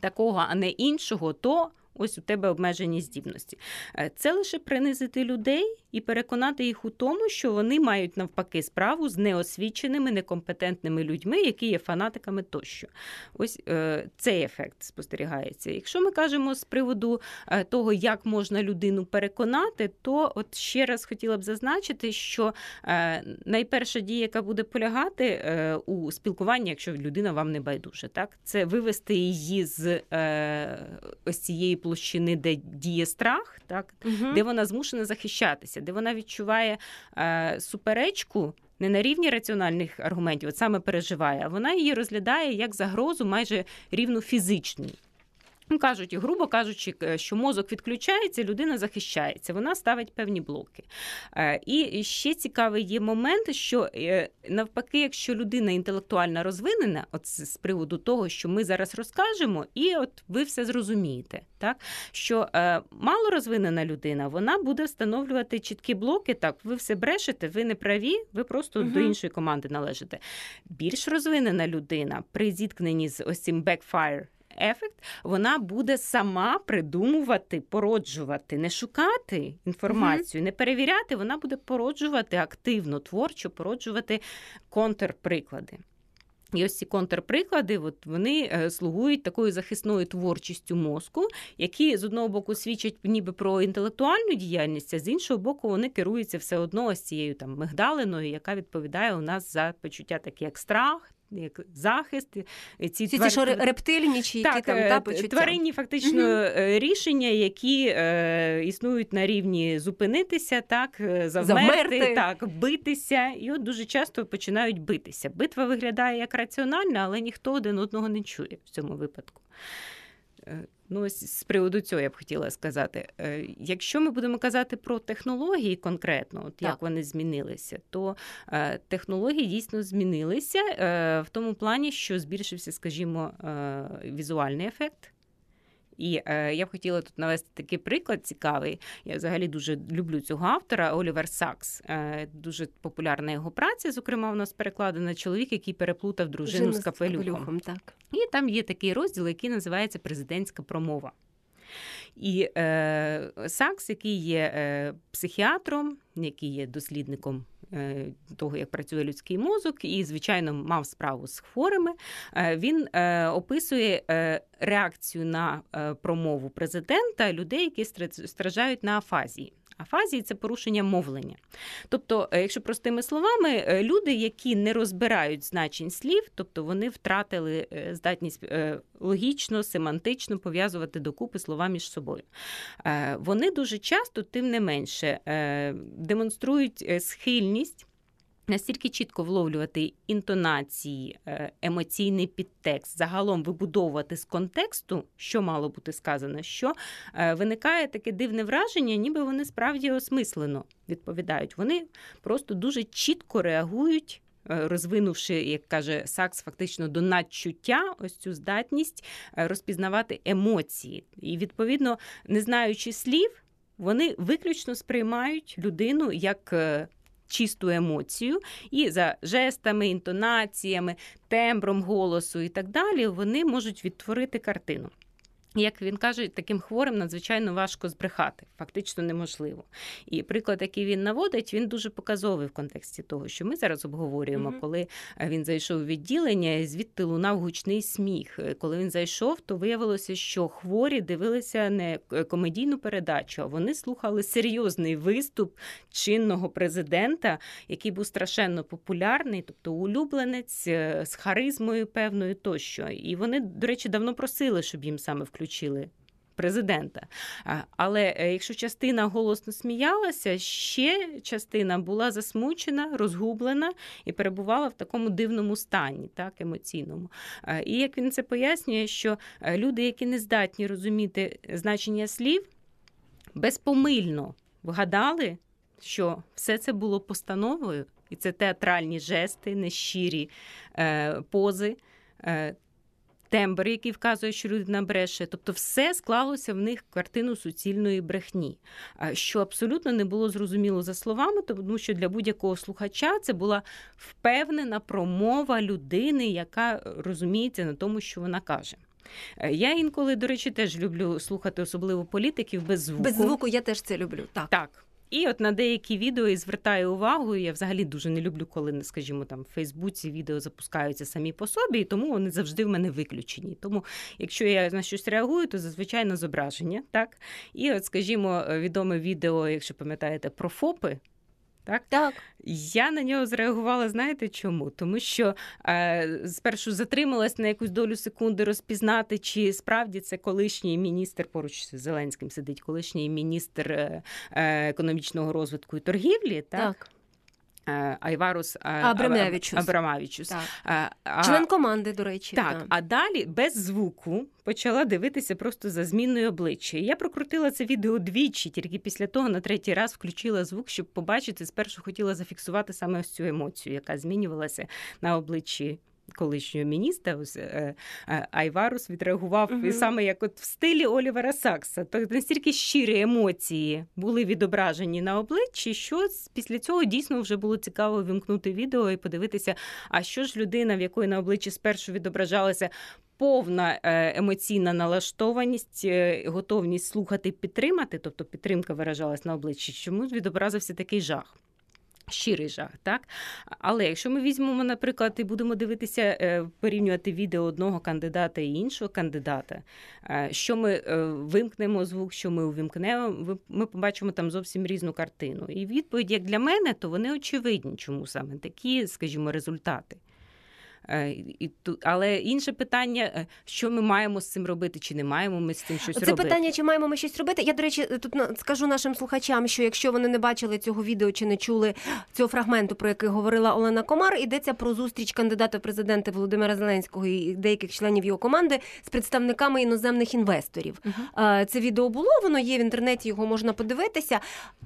такого, а не іншого, то ось у тебе обмежені здібності. Е, Це лише принизити людей і переконати їх у тому, що вони мають навпаки справу з неосвіченими, некомпетентними людьми, які є фанатиками тощо. Ось е, цей ефект спостерігається. Якщо ми кажемо з приводу е, того, як можна людину переконати, то от ще раз хотіла б зазначити, що найперша дія, яка буде полягати у спілкуванні, якщо людина вам не байдуже, так це вивести її з ось цієї площини, де діє страх, так угу. де вона змушена захищатися, де вона відчуває е, суперечку. Не на рівні раціональних аргументів, от саме переживає, а вона її розглядає як загрозу майже рівну фізичній. Ну, Кажуть, грубо кажучи, е, що мозок відключається, людина захищається, вона ставить певні блоки. Е, І ще цікавий є момент, що е, навпаки, якщо людина інтелектуально розвинена, от з приводу того, що ми зараз розкажемо, і от ви все зрозумієте, так що мало розвинена людина, вона буде встановлювати чіткі блоки. Так, ви все брешете, ви не праві, ви просто Мгм. до іншої команди належите. Більш розвинена людина при зіткненні з ось цим backfire ефект, вона буде сама придумувати, породжувати, не шукати інформацію, не перевіряти, вона буде породжувати активно, творчо породжувати контрприклади. І ось ці контрприклади, от вони е, слугують такою захисною творчістю мозку, які з одного боку свідчать ніби про інтелектуальну діяльність, а з іншого боку, вони керуються все одно ось цією там мигдалиною, яка відповідає у нас за почуття такі як страх, як захист. Ці, ці твар... що рептильні чи які так, там та почуття? тваринні фактично mm рішення, які е, існують на рівні зупинитися, так завмерти, Замерти. так битися, і от дуже часто починають битися. Битва виглядає як раціональна, але ніхто один одного не чує в цьому випадку. Ну, ось з приводу цього я б хотіла сказати. Е, якщо ми будемо казати про технології конкретно, от як вони змінилися, то е, технології дійсно змінилися е, в тому плані, що збільшився, скажімо, візуальний ефект. І е, я б хотіла тут навести такий приклад цікавий. Я взагалі дуже люблю цього автора Олівер Сакс. Е, дуже популярна його праця. Зокрема, у нас перекладена чоловік, який переплутав дружину Жину з капелюхом. капелюхом так. І там є такий розділ, який називається Президентська промова. І е, Сакс, який є е, психіатром, який є дослідником того, як працює людський мозок, і, звичайно, мав справу з хворими. Е, він е, описує реакцію на промову президента людей, які страждають на афазії. Афазії це порушення мовлення. Тобто, е, якщо простими словами, е, люди, які не розбирають значень слів, тобто вони втратили е, здатність логічно, семантично пов'язувати докупи слова між собою. Вони дуже часто, тим не менше, демонструють схильність настільки чітко вловлювати інтонації, е, емоційний підтекст, загалом вибудовувати з контексту, що мало бути сказано, що е, виникає таке дивне враження, ніби вони справді осмислено відповідають. Вони просто дуже чітко реагують. Е, розвинувши, як каже Сакс, фактично до надчуття, ось цю здатність розпізнавати емоції, і відповідно, не знаючи слів, вони виключно сприймають людину як чисту емоцію, і за жестами, інтонаціями, тембром голосу і так далі, вони можуть відтворити картину. Як він каже, таким хворим надзвичайно важко збрехати, фактично неможливо. І приклад, який він наводить, він дуже показовий в контексті того, що ми зараз обговорюємо, mm-hmm. коли е, він зайшов у відділення, звідти лунав гучний сміх. Е, коли він зайшов, то виявилося, що хворі дивилися не е, комедійну передачу, а вони слухали серйозний виступ чинного президента, який був страшенно популярний, тобто улюбленець з харизмою певною тощо. І вони, до речі, давно просили, щоб їм саме включили включили. Президента. Але е, якщо частина голосно сміялася, ще частина була засмучена, розгублена і перебувала в такому дивному стані, так, емоційному. І як він це пояснює, що е, люди, які не здатні розуміти значення слів, безпомильно вгадали, що все це було постановою, і це театральні жести, нещирі е, пози тембр, який вказує, що людина бреше. Тобто, все склалося в них картину суцільної брехні, що абсолютно не було зрозуміло за словами, тому що для будь-якого слухача це була впевнена промова людини, яка розуміється на тому, що вона каже. Е, я інколи, до речі, теж люблю слухати особливо політиків без звуку. Без звуку я теж це люблю. Так. Так. І от на деякі відео і звертаю увагу. Я взагалі дуже не люблю, коли, скажімо, там в Фейсбуці відео запускаються самі по собі, і тому вони завжди в мене виключені. Тому, якщо я на щось реагую, то зазвичай на зображення. так? І от, скажімо, відоме відео, якщо пам'ятаєте, про ФОПи. Так? Так. Я на нього зреагувала, знаєте чому? Тому що е, спершу затрималась на якусь долю секунди розпізнати, чи справді це колишній міністр поруч з Зеленським сидить, колишній міністр е, е, економічного розвитку і торгівлі. Так. так. Е, Айварус Абрамевичус. Абрамавічус. Абрамавічус. Так. А, Член команди, до речі. Так, так, а далі без звуку почала дивитися просто за зміною обличчя. Я прокрутила це відео двічі, тільки після того на третій раз включила звук, щоб побачити. Спершу хотіла зафіксувати саме ось цю емоцію, яка змінювалася на обличчі колишнього міністра е, е, Айварус відреагував uh саме як от в стилі Олівера Сакса. Тобто настільки щирі емоції були відображені на обличчі, що після цього дійсно вже було цікаво вимкнути відео і подивитися, а що ж людина, в якої на обличчі спершу відображалася. Повна е, емоційна налаштованість, готовність слухати, підтримати, тобто підтримка виражалась на обличчі, чому відобразився такий жах. Щирий жах, так? Але якщо ми візьмемо, наприклад, і будемо дивитися, е, порівнювати відео одного кандидата і іншого кандидата, е, що ми е, вимкнемо звук, що ми увімкнемо, ми побачимо там зовсім різну картину. І відповідь, як для мене, то вони очевидні, чому саме такі, скажімо, результати. Е, і тут, але інше питання, е, що ми маємо з цим робити, чи не маємо ми з цим щось Це робити? питання, чи маємо ми щось робити. Я, до речі, тут на- скажу нашим слухачам, що якщо вони не бачили цього відео чи не чули цього фрагменту, про який говорила Олена Комар, йдеться про зустріч кандидата в президенти Володимира Зеленського і деяких членів його команди з представниками іноземних інвесторів. Е, Це відео було, воно є в інтернеті, його можна подивитися.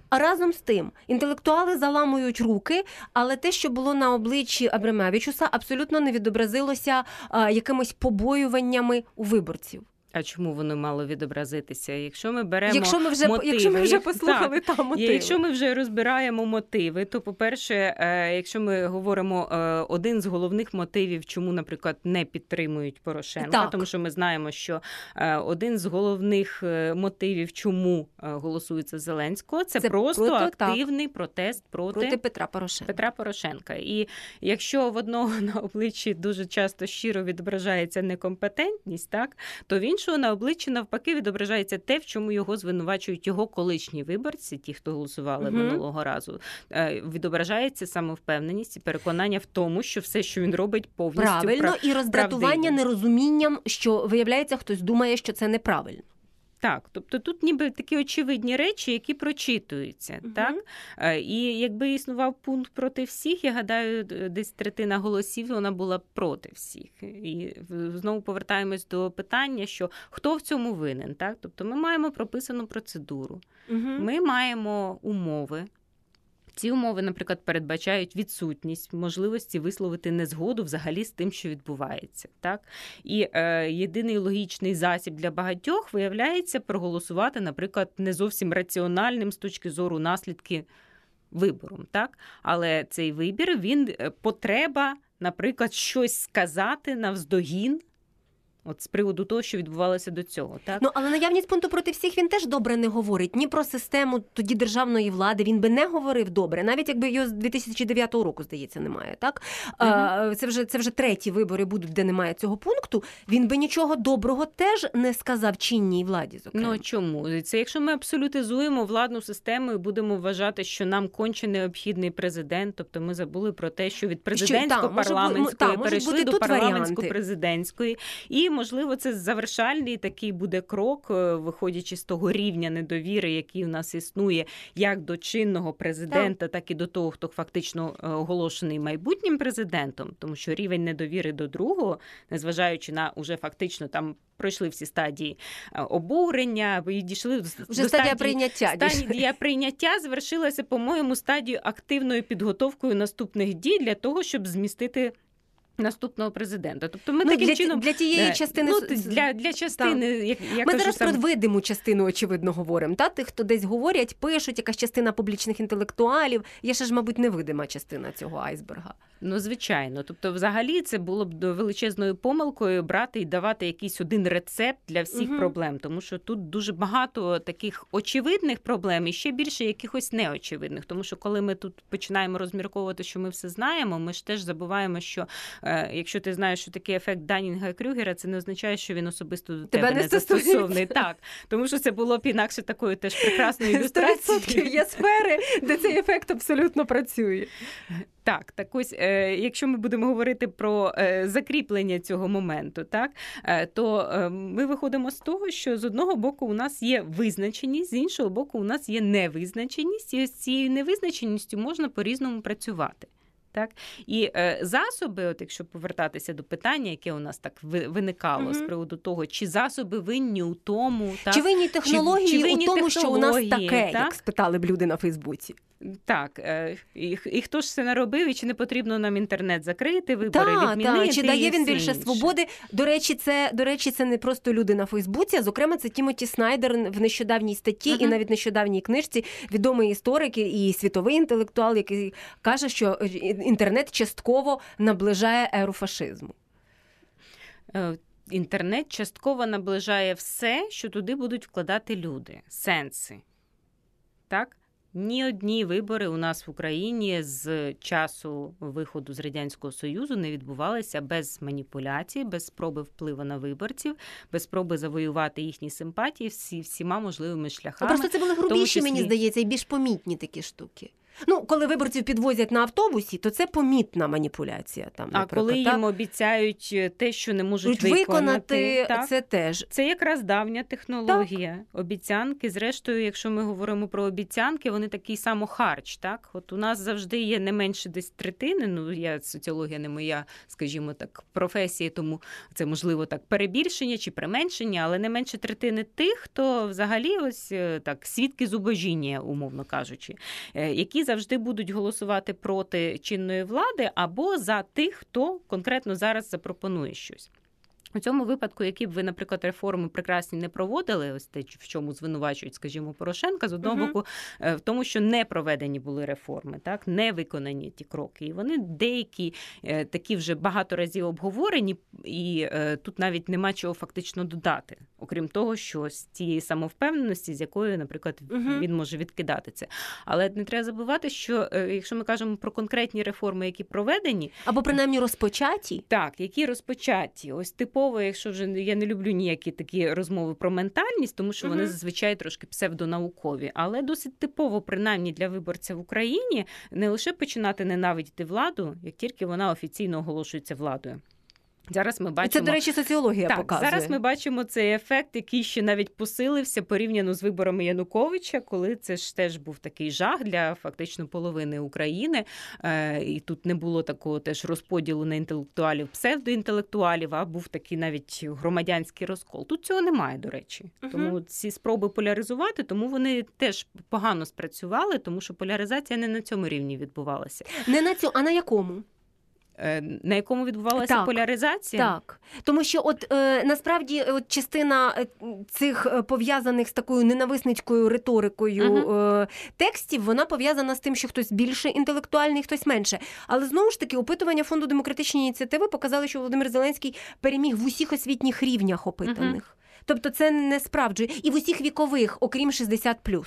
А разом з тим, інтелектуали заламують руки, але те, що було на обличчі Абремевичуса, абсолютно не відобразилося якимись побоюваннями у виборців. А чому воно мало відобразитися? Якщо ми беремо Якщо ми вже мотиви, якщо ми вже послухали так, там мотиви. Якщо ми вже розбираємо мотиви, то по-перше, е, якщо ми говоримо е, один з головних мотивів, чому, наприклад, не підтримують Порошенка, Так. тому що ми знаємо, що е, один з головних мотивів, чому голосується Зеленського, це, Це просто проти- так. активний протест проти. проти Петра Порошенка. Петра Порошенка, і якщо в одного на обличчі дуже часто щиро відображається некомпетентність, так то в іншого на обличчі навпаки відображається те, в чому його звинувачують його колишні виборці, ті, хто голосували угу. минулого разу. Е, Відображається самовпевненість і переконання в тому, що все, що він робить, повністю Правильно, прав- і роздратування правдиві. нерозумінням, що виявляється, хтось думає, що це неправильно. Так, тобто тут ніби такі очевидні речі, які прочитуються, угу. так Е, і якби існував пункт проти всіх, я гадаю, десь третина голосів вона була проти всіх. І знову повертаємось до питання, що хто в цьому винен, так? Тобто ми маємо прописану процедуру, Угу. ми маємо умови. Ці умови, наприклад, передбачають відсутність можливості висловити незгоду взагалі з тим, що відбувається. Так? І е, єдиний логічний засіб для багатьох виявляється проголосувати, наприклад, не зовсім раціональним з точки зору наслідки вибором. Так? Але цей вибір він е, потреба, наприклад, щось сказати навздогін. От з приводу того, що відбувалося до цього, так Ну але наявність пункту проти всіх він теж добре не говорить ні про систему тоді державної влади. Він би не говорив добре, навіть якби його з 2009 року, здається, немає. Так а, це вже це вже треті вибори будуть, де немає цього пункту. Він би нічого доброго теж не сказав чинній владі. Зокрема. Ну чому це? Якщо ми абсолютизуємо владну систему і будемо вважати, що нам конче необхідний президент, тобто ми забули про те, що від президентсько-парламентської перейшли бути до парламентсько-президентської, і можливо це завершальний такий буде крок, е, виходячи з того рівня недовіри, який у нас існує, як до чинного президента, так і до того, хто фактично е, оголошений майбутнім президентом, тому що рівень недовіри до другого, незважаючи на уже фактично там. Пройшли всі стадії е, обурення, і дійшли вже до стадія стадії прийняття. Стадія прийняття завершилася, по-моєму, стадією активною підготовкою наступних дій для того, щоб змістити наступного президента. Тобто ми Ну, таким для, чином для тієї частини ну, для, для частини, як я Ми кажу, зараз сам... про видиму частину, очевидно, говоримо. Та? Тих, хто десь говорять, пишуть, якась частина публічних інтелектуалів. Є ще ж, мабуть, невидима частина цього айсберга. Ну, звичайно. Тобто, взагалі, це було б величезною помилкою брати і давати якийсь один рецепт для всіх Мгм. проблем, тому що тут дуже багато таких очевидних проблем і ще більше якихось неочевидних. Тому що коли ми тут починаємо розмірковувати, що ми все знаємо, ми ж теж забуваємо, що якщо ти знаєш, що такий ефект Данінга Крюгера, це не означає, що він особисто до Тебе тебе, не застосований. Так, тому що це було б інакше такою теж прекрасною ілюстрацією. 100% є сфери, де цей ефект абсолютно працює. Так, так ось, е, якщо ми будемо говорити про е, закріплення цього моменту, так е, то е, ми виходимо з того, що з одного боку у нас є визначеність, з іншого боку, у нас є невизначеність, і з цією невизначеністю можна по-різному працювати. Так і е, засоби, от якщо повертатися до питання, яке у нас так ви- виникало з приводу того, чи засоби винні у тому, так Чи винні технології чи винні у тому, що у нас таке, так? як спитали б люди на Фейсбуці? Так, е, і, і хто ж це наробив, і чи не потрібно нам інтернет закрити, вибори Так, відмінити? так, чи дає він більше інше? свободи? До речі, це до речі, це не просто люди на Фейсбуці. а Зокрема, це Тімоті Снайдер в нещодавній статті і навіть нещодавній книжці. Відомий історик і світовий інтелектуал, який каже, що е, інтернет частково наближає еру фашизму. Е, Інтернет частково наближає все, що туди будуть вкладати люди, сенси. Так? Ні одні вибори у нас в Україні з часу виходу з Радянського Союзу не відбувалися без маніпуляцій, без спроби впливу на виборців, без спроби завоювати їхні симпатії всі, всіма можливими шляхами. Просто це були грубіші, числі- мені здається, і більш помітні такі штуки. Ну, коли виборців підвозять на автобусі, то це помітна маніпуляція. Там, А коли так? їм обіцяють е, те, що не можуть виконати, виконати так, це теж. Це якраз давня технологія. Обіцянки. Зрештою, якщо ми говоримо про обіцянки, вони такий само харч. Так, от у нас завжди є не менше десь третини. Ну я соціологія не моя, скажімо так, професія, тому це можливо так перебільшення чи применшення, але не менше третини тих, хто взагалі ось е, так свідки зубожіння, умовно кажучи, е, які завжди будуть голосувати проти чинної влади або за тих, хто конкретно зараз запропонує щось. У цьому випадку, які б ви, наприклад, реформи прекрасні не проводили, ось те, в чому звинувачують, скажімо, Порошенка, з одного Мгм. боку, е, в тому, що не проведені були реформи, так не виконані ті кроки. І вони деякі е, такі вже багато разів обговорені, і е, тут навіть нема чого фактично додати, окрім того, що з тієї самовпевненості, з якою, наприклад, Мгм. він може відкидати це. Але не треба забувати, що якщо ми кажемо про конкретні реформи, які проведені, Або принаймні розпочаті. так, які розпочаті. Ось типово, якщо вже я не люблю ніякі такі розмови про ментальність, тому що вони Мгм. зазвичай трошки псевдонаукові, але досить типово, принаймні для виборця в Україні, не лише починати ненавидіти владу, як тільки вона офіційно оголошується владою. Зараз ми бачимо. це, до речі, соціологія Так, показує. зараз ми бачимо цей ефект, який ще навіть посилився порівняно з виборами Януковича, коли це ж теж був такий жах для фактично половини України. Е, І тут не було такого теж розподілу на інтелектуалів, псевдоінтелектуалів, а був такий навіть громадянський розкол. Тут цього немає, до речі. Мгм. Тому ці спроби поляризувати, тому вони теж погано спрацювали, тому що поляризація не на цьому рівні відбувалася. Не на цю, а на якому? Е, На якому відбувалася Так, поляризація? Так, тому що от е, насправді от частина е, цих пов'язаних з такою ненависницькою риторикою е, текстів, вона пов'язана з тим, що хтось більше інтелектуальний, хтось менше. Але знову ж таки, опитування фонду демократичні ініціативи показали, що Володимир Зеленський переміг в усіх освітніх рівнях опитаних. Тобто це не справджує і в усіх вікових, окрім 60+.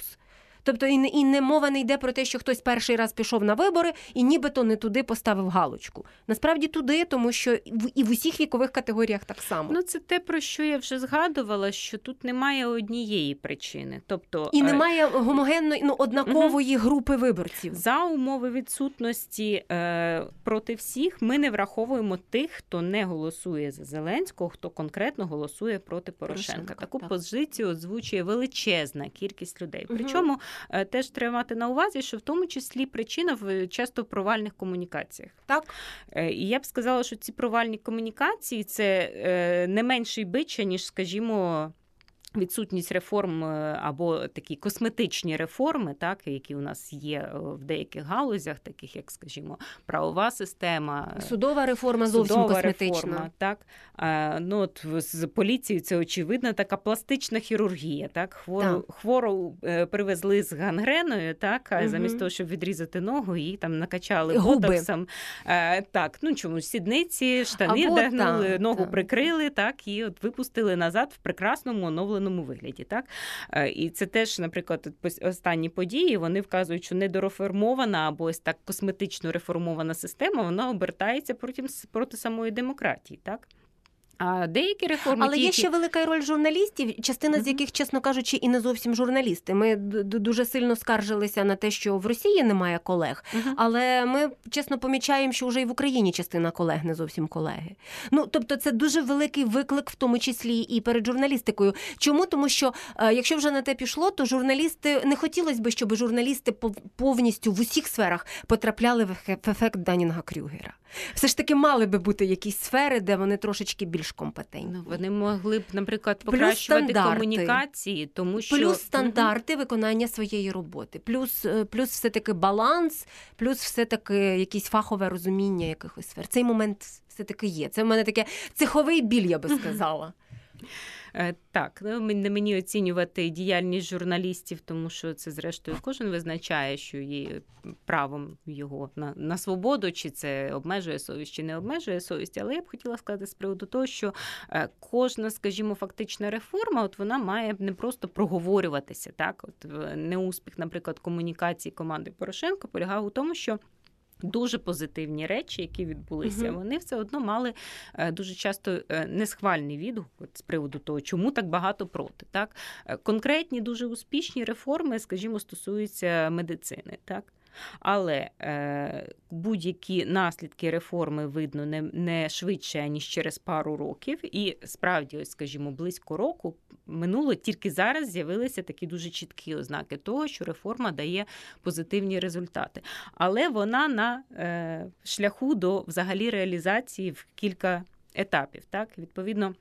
Тобто і не, і не мова не йде про те, що хтось перший раз пішов на вибори і нібито не туди поставив галочку. Насправді туди, тому що і в- і в усіх вікових категоріях так само. Ну, це те, про що я вже згадувала, що тут немає однієї причини. Тобто і е, немає гомогенної, ну однакової групи виборців. за умови відсутності е, проти всіх ми не враховуємо тих, хто не голосує за Зеленського, хто конкретно голосує проти Порошенка. Порошенка, Таку так. позицію озвучує величезна кількість людей. Причому теж треба мати на увазі, що в тому числі причина в часто провальних комунікаціях. Так Е, І я б сказала, що ці провальні комунікації це е, не менший бича, ніж, скажімо. Відсутність реформ е, або такі косметичні реформи, так які у нас є е, в деяких галузях, таких як, скажімо, правова система, е, судова реформа зовсім судова косметична. реформа, так ну от з поліцією це очевидно така пластична хірургія. Так, хвору хвору е, привезли з гангреною, так а замість того, щоб відрізати ногу, її там накачали Губи. ботоксом. Так, ну чому сідниці, штани вдягнули, ногу так. прикрили, так і от випустили назад в прекрасному оновленому вигляді. Так Е, і це теж, наприклад, останні події вони вказують, що недореформована або ось так косметично реформована система, вона обертається проти, проти самої демократії. Так. А деякі реформи, Але ті, є які... ще велика роль журналістів, частина з яких, чесно кажучи, і не зовсім журналісти. Ми дуже сильно скаржилися на те, що в Росії немає колег. Мгм. Але ми чесно помічаємо, що вже і в Україні частина колег не зовсім колеги. Ну тобто, це дуже великий виклик, в тому числі і перед журналістикою. Чому? Тому що е, якщо вже на те пішло, то журналісти не хотілося б, щоб журналісти пов- повністю в усіх сферах потрапляли в ефект Данінга Крюгера. Все ж таки мали би бути якісь сфери, де вони трошечки більш компетентні. Ну, вони могли б, наприклад, покращувати комунікації, тому що Плюс стандарти виконання своєї роботи, плюс, е, плюс все-таки баланс, плюс все-таки якесь фахове розуміння якихось сфер. Цей момент все-таки є. Це в мене таке цеховий біль, я би сказала. Е, Так, ну не мені оцінювати діяльність журналістів, тому що це зрештою кожен визначає, що є правом його на, на свободу, чи це обмежує совість, чи не обмежує совість. Але я б хотіла сказати з приводу того, що е, кожна, скажімо, фактична реформа, от вона має не просто проговорюватися. Так, от неуспіх, наприклад, комунікації команди Порошенка полягав у тому, що. Дуже позитивні речі, які відбулися, Мгм. вони все одно мали е, дуже часто е, несхвальний відгук з приводу того, чому так багато проти. Так? Е, Конкретні дуже успішні реформи, скажімо, стосуються медицини. Так? Але е, будь-які наслідки реформи видно не, не швидше ніж через пару років, і справді, ось скажімо, близько року минуло тільки зараз з'явилися такі дуже чіткі ознаки того, що реформа дає позитивні результати. Але вона на е, шляху до взагалі реалізації в кілька етапів. Так, відповідно.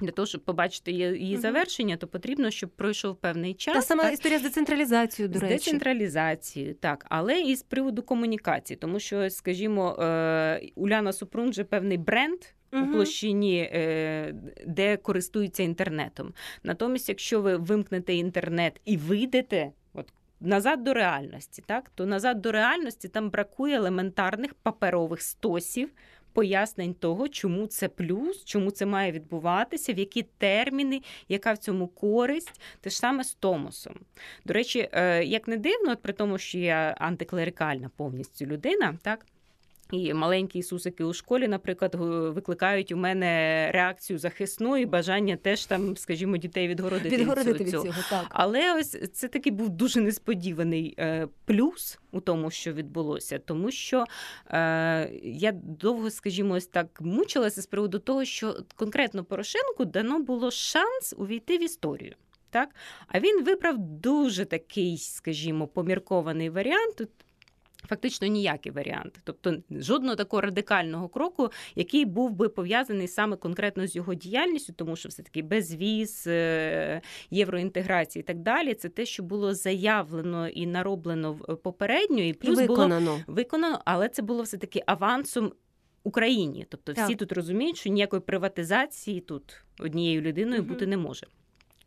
Для того, щоб побачити її завершення, то потрібно, щоб пройшов певний час. Та сама так? історія з децентралізацією, до з речі. децентралізацією, так, але і з приводу комунікації, тому що, скажімо, е, Уляна Супрун вже певний бренд. У площині, е, де користуються інтернетом. Натомість, якщо ви вимкнете інтернет і вийдете от, назад до реальності, так, то назад до реальності там бракує елементарних паперових стосів, пояснень того, чому це плюс, чому це має відбуватися, в які терміни, яка в цьому користь, те ж саме з Томосом. До речі, е, як не дивно, от при тому, що я антиклерикальна повністю людина, так. І маленькі ісусики у школі, наприклад, викликають у мене реакцію захисну і бажання теж там, скажімо, дітей відгородити, відгородити від цього. від цього. Так. Але ось це такий був дуже несподіваний е, плюс у тому, що відбулося, тому що е, я довго, скажімо, ось так мучилася з приводу того, що конкретно Порошенку дано було шанс увійти в історію. Так, а він вибрав дуже такий, скажімо, поміркований варіант. Фактично ніякий варіант, тобто жодного такого радикального кроку, який був би пов'язаний саме конкретно з його діяльністю, тому що все таки безвіз, е, євроінтеграції і так далі. Це те, що було заявлено і нароблено попередньо, і плюс і виконано. було виконано, але це було все таки авансом. Україні, тобто всі так. тут розуміють, що ніякої приватизації тут однією людиною угу. бути не може.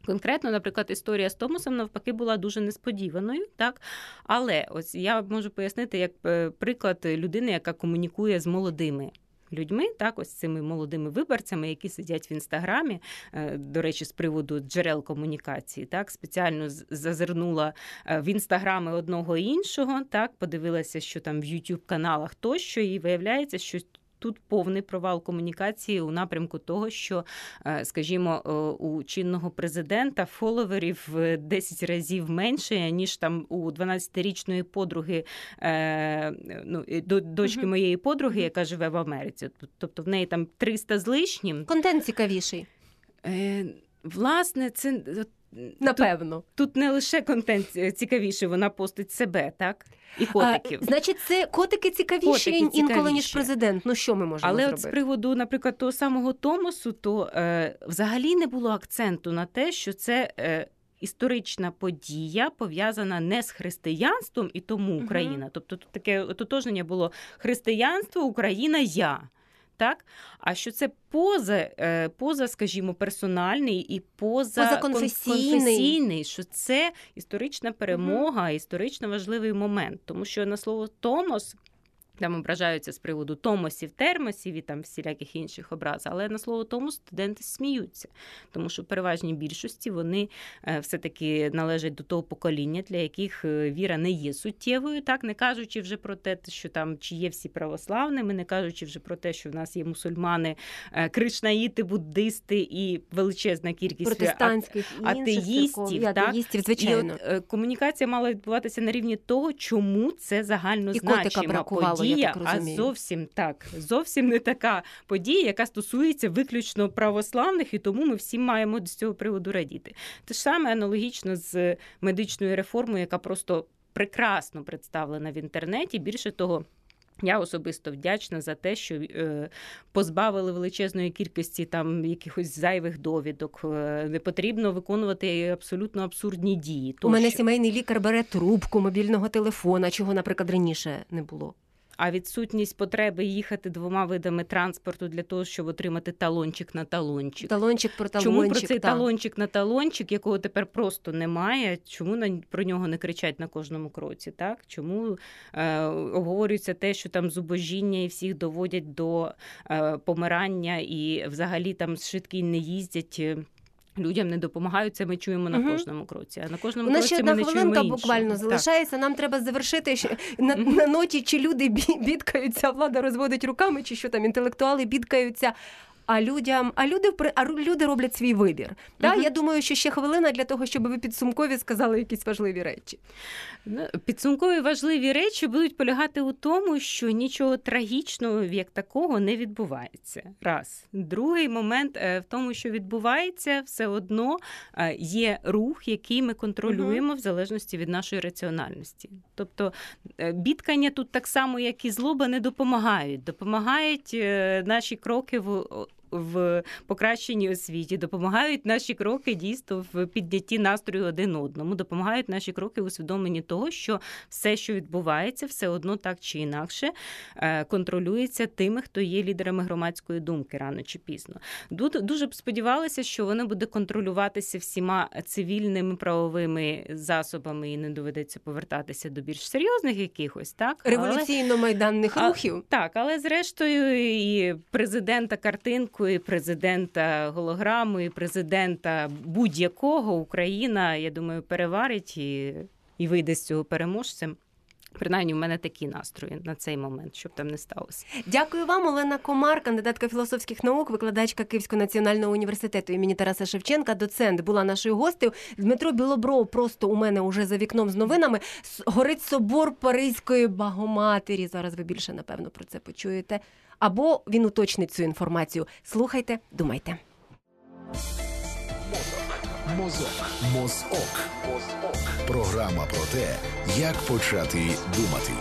Конкретно, наприклад, історія з Томасом навпаки була дуже несподіваною, так? Але ось я можу пояснити як е, приклад людини, яка комунікує з молодими. Людьми, так, ось цими молодими виборцями, які сидять в інстаграмі, е, до речі, з приводу джерел комунікації, так? Спеціально зазирнула е, в інстаграми одного і іншого, так? Подивилася, що там в youtube каналах тощо, і виявляється, що Тут повний провал комунікації у напрямку того, що, е, скажімо, е, у чинного президента фоловерів 10 разів менше, ніж там у 12-річної подруги, е, ну, дочки угу. моєї подруги, яка живе в Америці. Тобто в неї там 300 з лишнім. Контент цікавіший. Власне, це Напевно, тут, тут не лише контент цікавіший, вона постить себе, так і котиків. А, Значить, це котики цікавіші котики інколи цікавіші. ніж президент. Ну що ми можемо Але зробити? от з приводу, наприклад, того самого Томосу, то е, взагалі не було акценту на те, що це. Е, Історична подія пов'язана не з християнством і тому Україна. Uh-huh. Тобто тут таке ототожнення було християнство, Україна, я так? А що це поза, е, поза, скажімо, персональний і поза конфесійний, що це історична перемога, історично важливий момент, тому що на слово Томос. Там ображаються з приводу томосів, термосів і там всіляких інших образ, але на слово тому студенти сміються, тому що в переважній більшості вони е, все-таки належать до того покоління, для яких е, віра не є суттєвою, так не кажучи вже про те, що там чи є всі православними, не кажучи вже про те, що в нас є мусульмани, е, кришнаїти, буддисти і величезна кількість протестантських атеїстів. Так? атеїстів, звичайно. І от, комунікація мала відбуватися на рівні того, чому це загально значима подія подія, а зовсім так, зовсім не така подія, яка стосується виключно православних, і тому ми всі маємо з цього приводу радіти. Те ж саме аналогічно з медичною реформою, яка просто прекрасно представлена в інтернеті. Більше того. Я особисто вдячна за те, що е, позбавили величезної кількості там якихось зайвих довідок. Е, не потрібно виконувати абсолютно абсурдні дії. У мене сімейний лікар бере трубку мобільного телефона, чого, наприклад, раніше не було а відсутність потреби їхати двома видами транспорту для того, щоб отримати талончик на талончик. Талончик про талончик. Чому про цей та. талончик на талончик, якого тепер просто немає? Чому на про нього не кричать на кожному кроці? Так чому е, обговорюється те, що там зубожіння і всіх доводять до е, помирання, і взагалі там швидкі не їздять. Людям не допомагають, це ми чуємо на кожному кроці. А на кожному У нас кроці ще одна ми не хвилинка чуємо буквально іншого. залишається. Так. Нам треба завершити на, на ноті, чи люди бідкаються, влада розводить руками, чи що там інтелектуали бідкаються. А людям, а люди а люди роблять свій вибір. Да? Мгм. Я думаю, що ще хвилина для того, щоб ви підсумкові сказали якісь важливі речі. Ну, Підсумкові важливі речі будуть полягати у тому, що нічого трагічного як такого не відбувається. Раз. Другий момент е, в тому, що відбувається, все одно е, є рух, який ми контролюємо в залежності від нашої раціональності. Тобто е, бідкання тут так само, як і злоба, не допомагають. Допомагають наші кроки в. В покращенні освіті допомагають наші кроки дійсно в піднятті настрою один одному, допомагають наші кроки в усвідомленні того, що все, що відбувається, все одно так чи інакше е, контролюється тими, хто є лідерами громадської думки рано чи пізно. Ду- Дуже б сподівалася, що воно буде контролюватися всіма цивільними правовими засобами і не доведеться повертатися до більш серйозних якихось, так Революційно-майданних рухів. так, але зрештою і президента картинку, і президента голограму, і президента будь-якого Україна, я думаю, переварить і, і вийде з цього переможцем. Принаймні, у мене такі настрої на цей момент, щоб там не сталося. Дякую вам, Олена Комар, кандидатка філософських наук, викладачка Київського національного університету імені Тараса Шевченка, доцент була нашою гостею. Дмитро Білобров просто у мене уже за вікном з новинами. Горить собор Паризької Багоматері. Зараз ви більше напевно про це почуєте. Або він уточнить цю інформацію. Слухайте, думайте. Мозок. Мозок. Програма про те, як почати думати.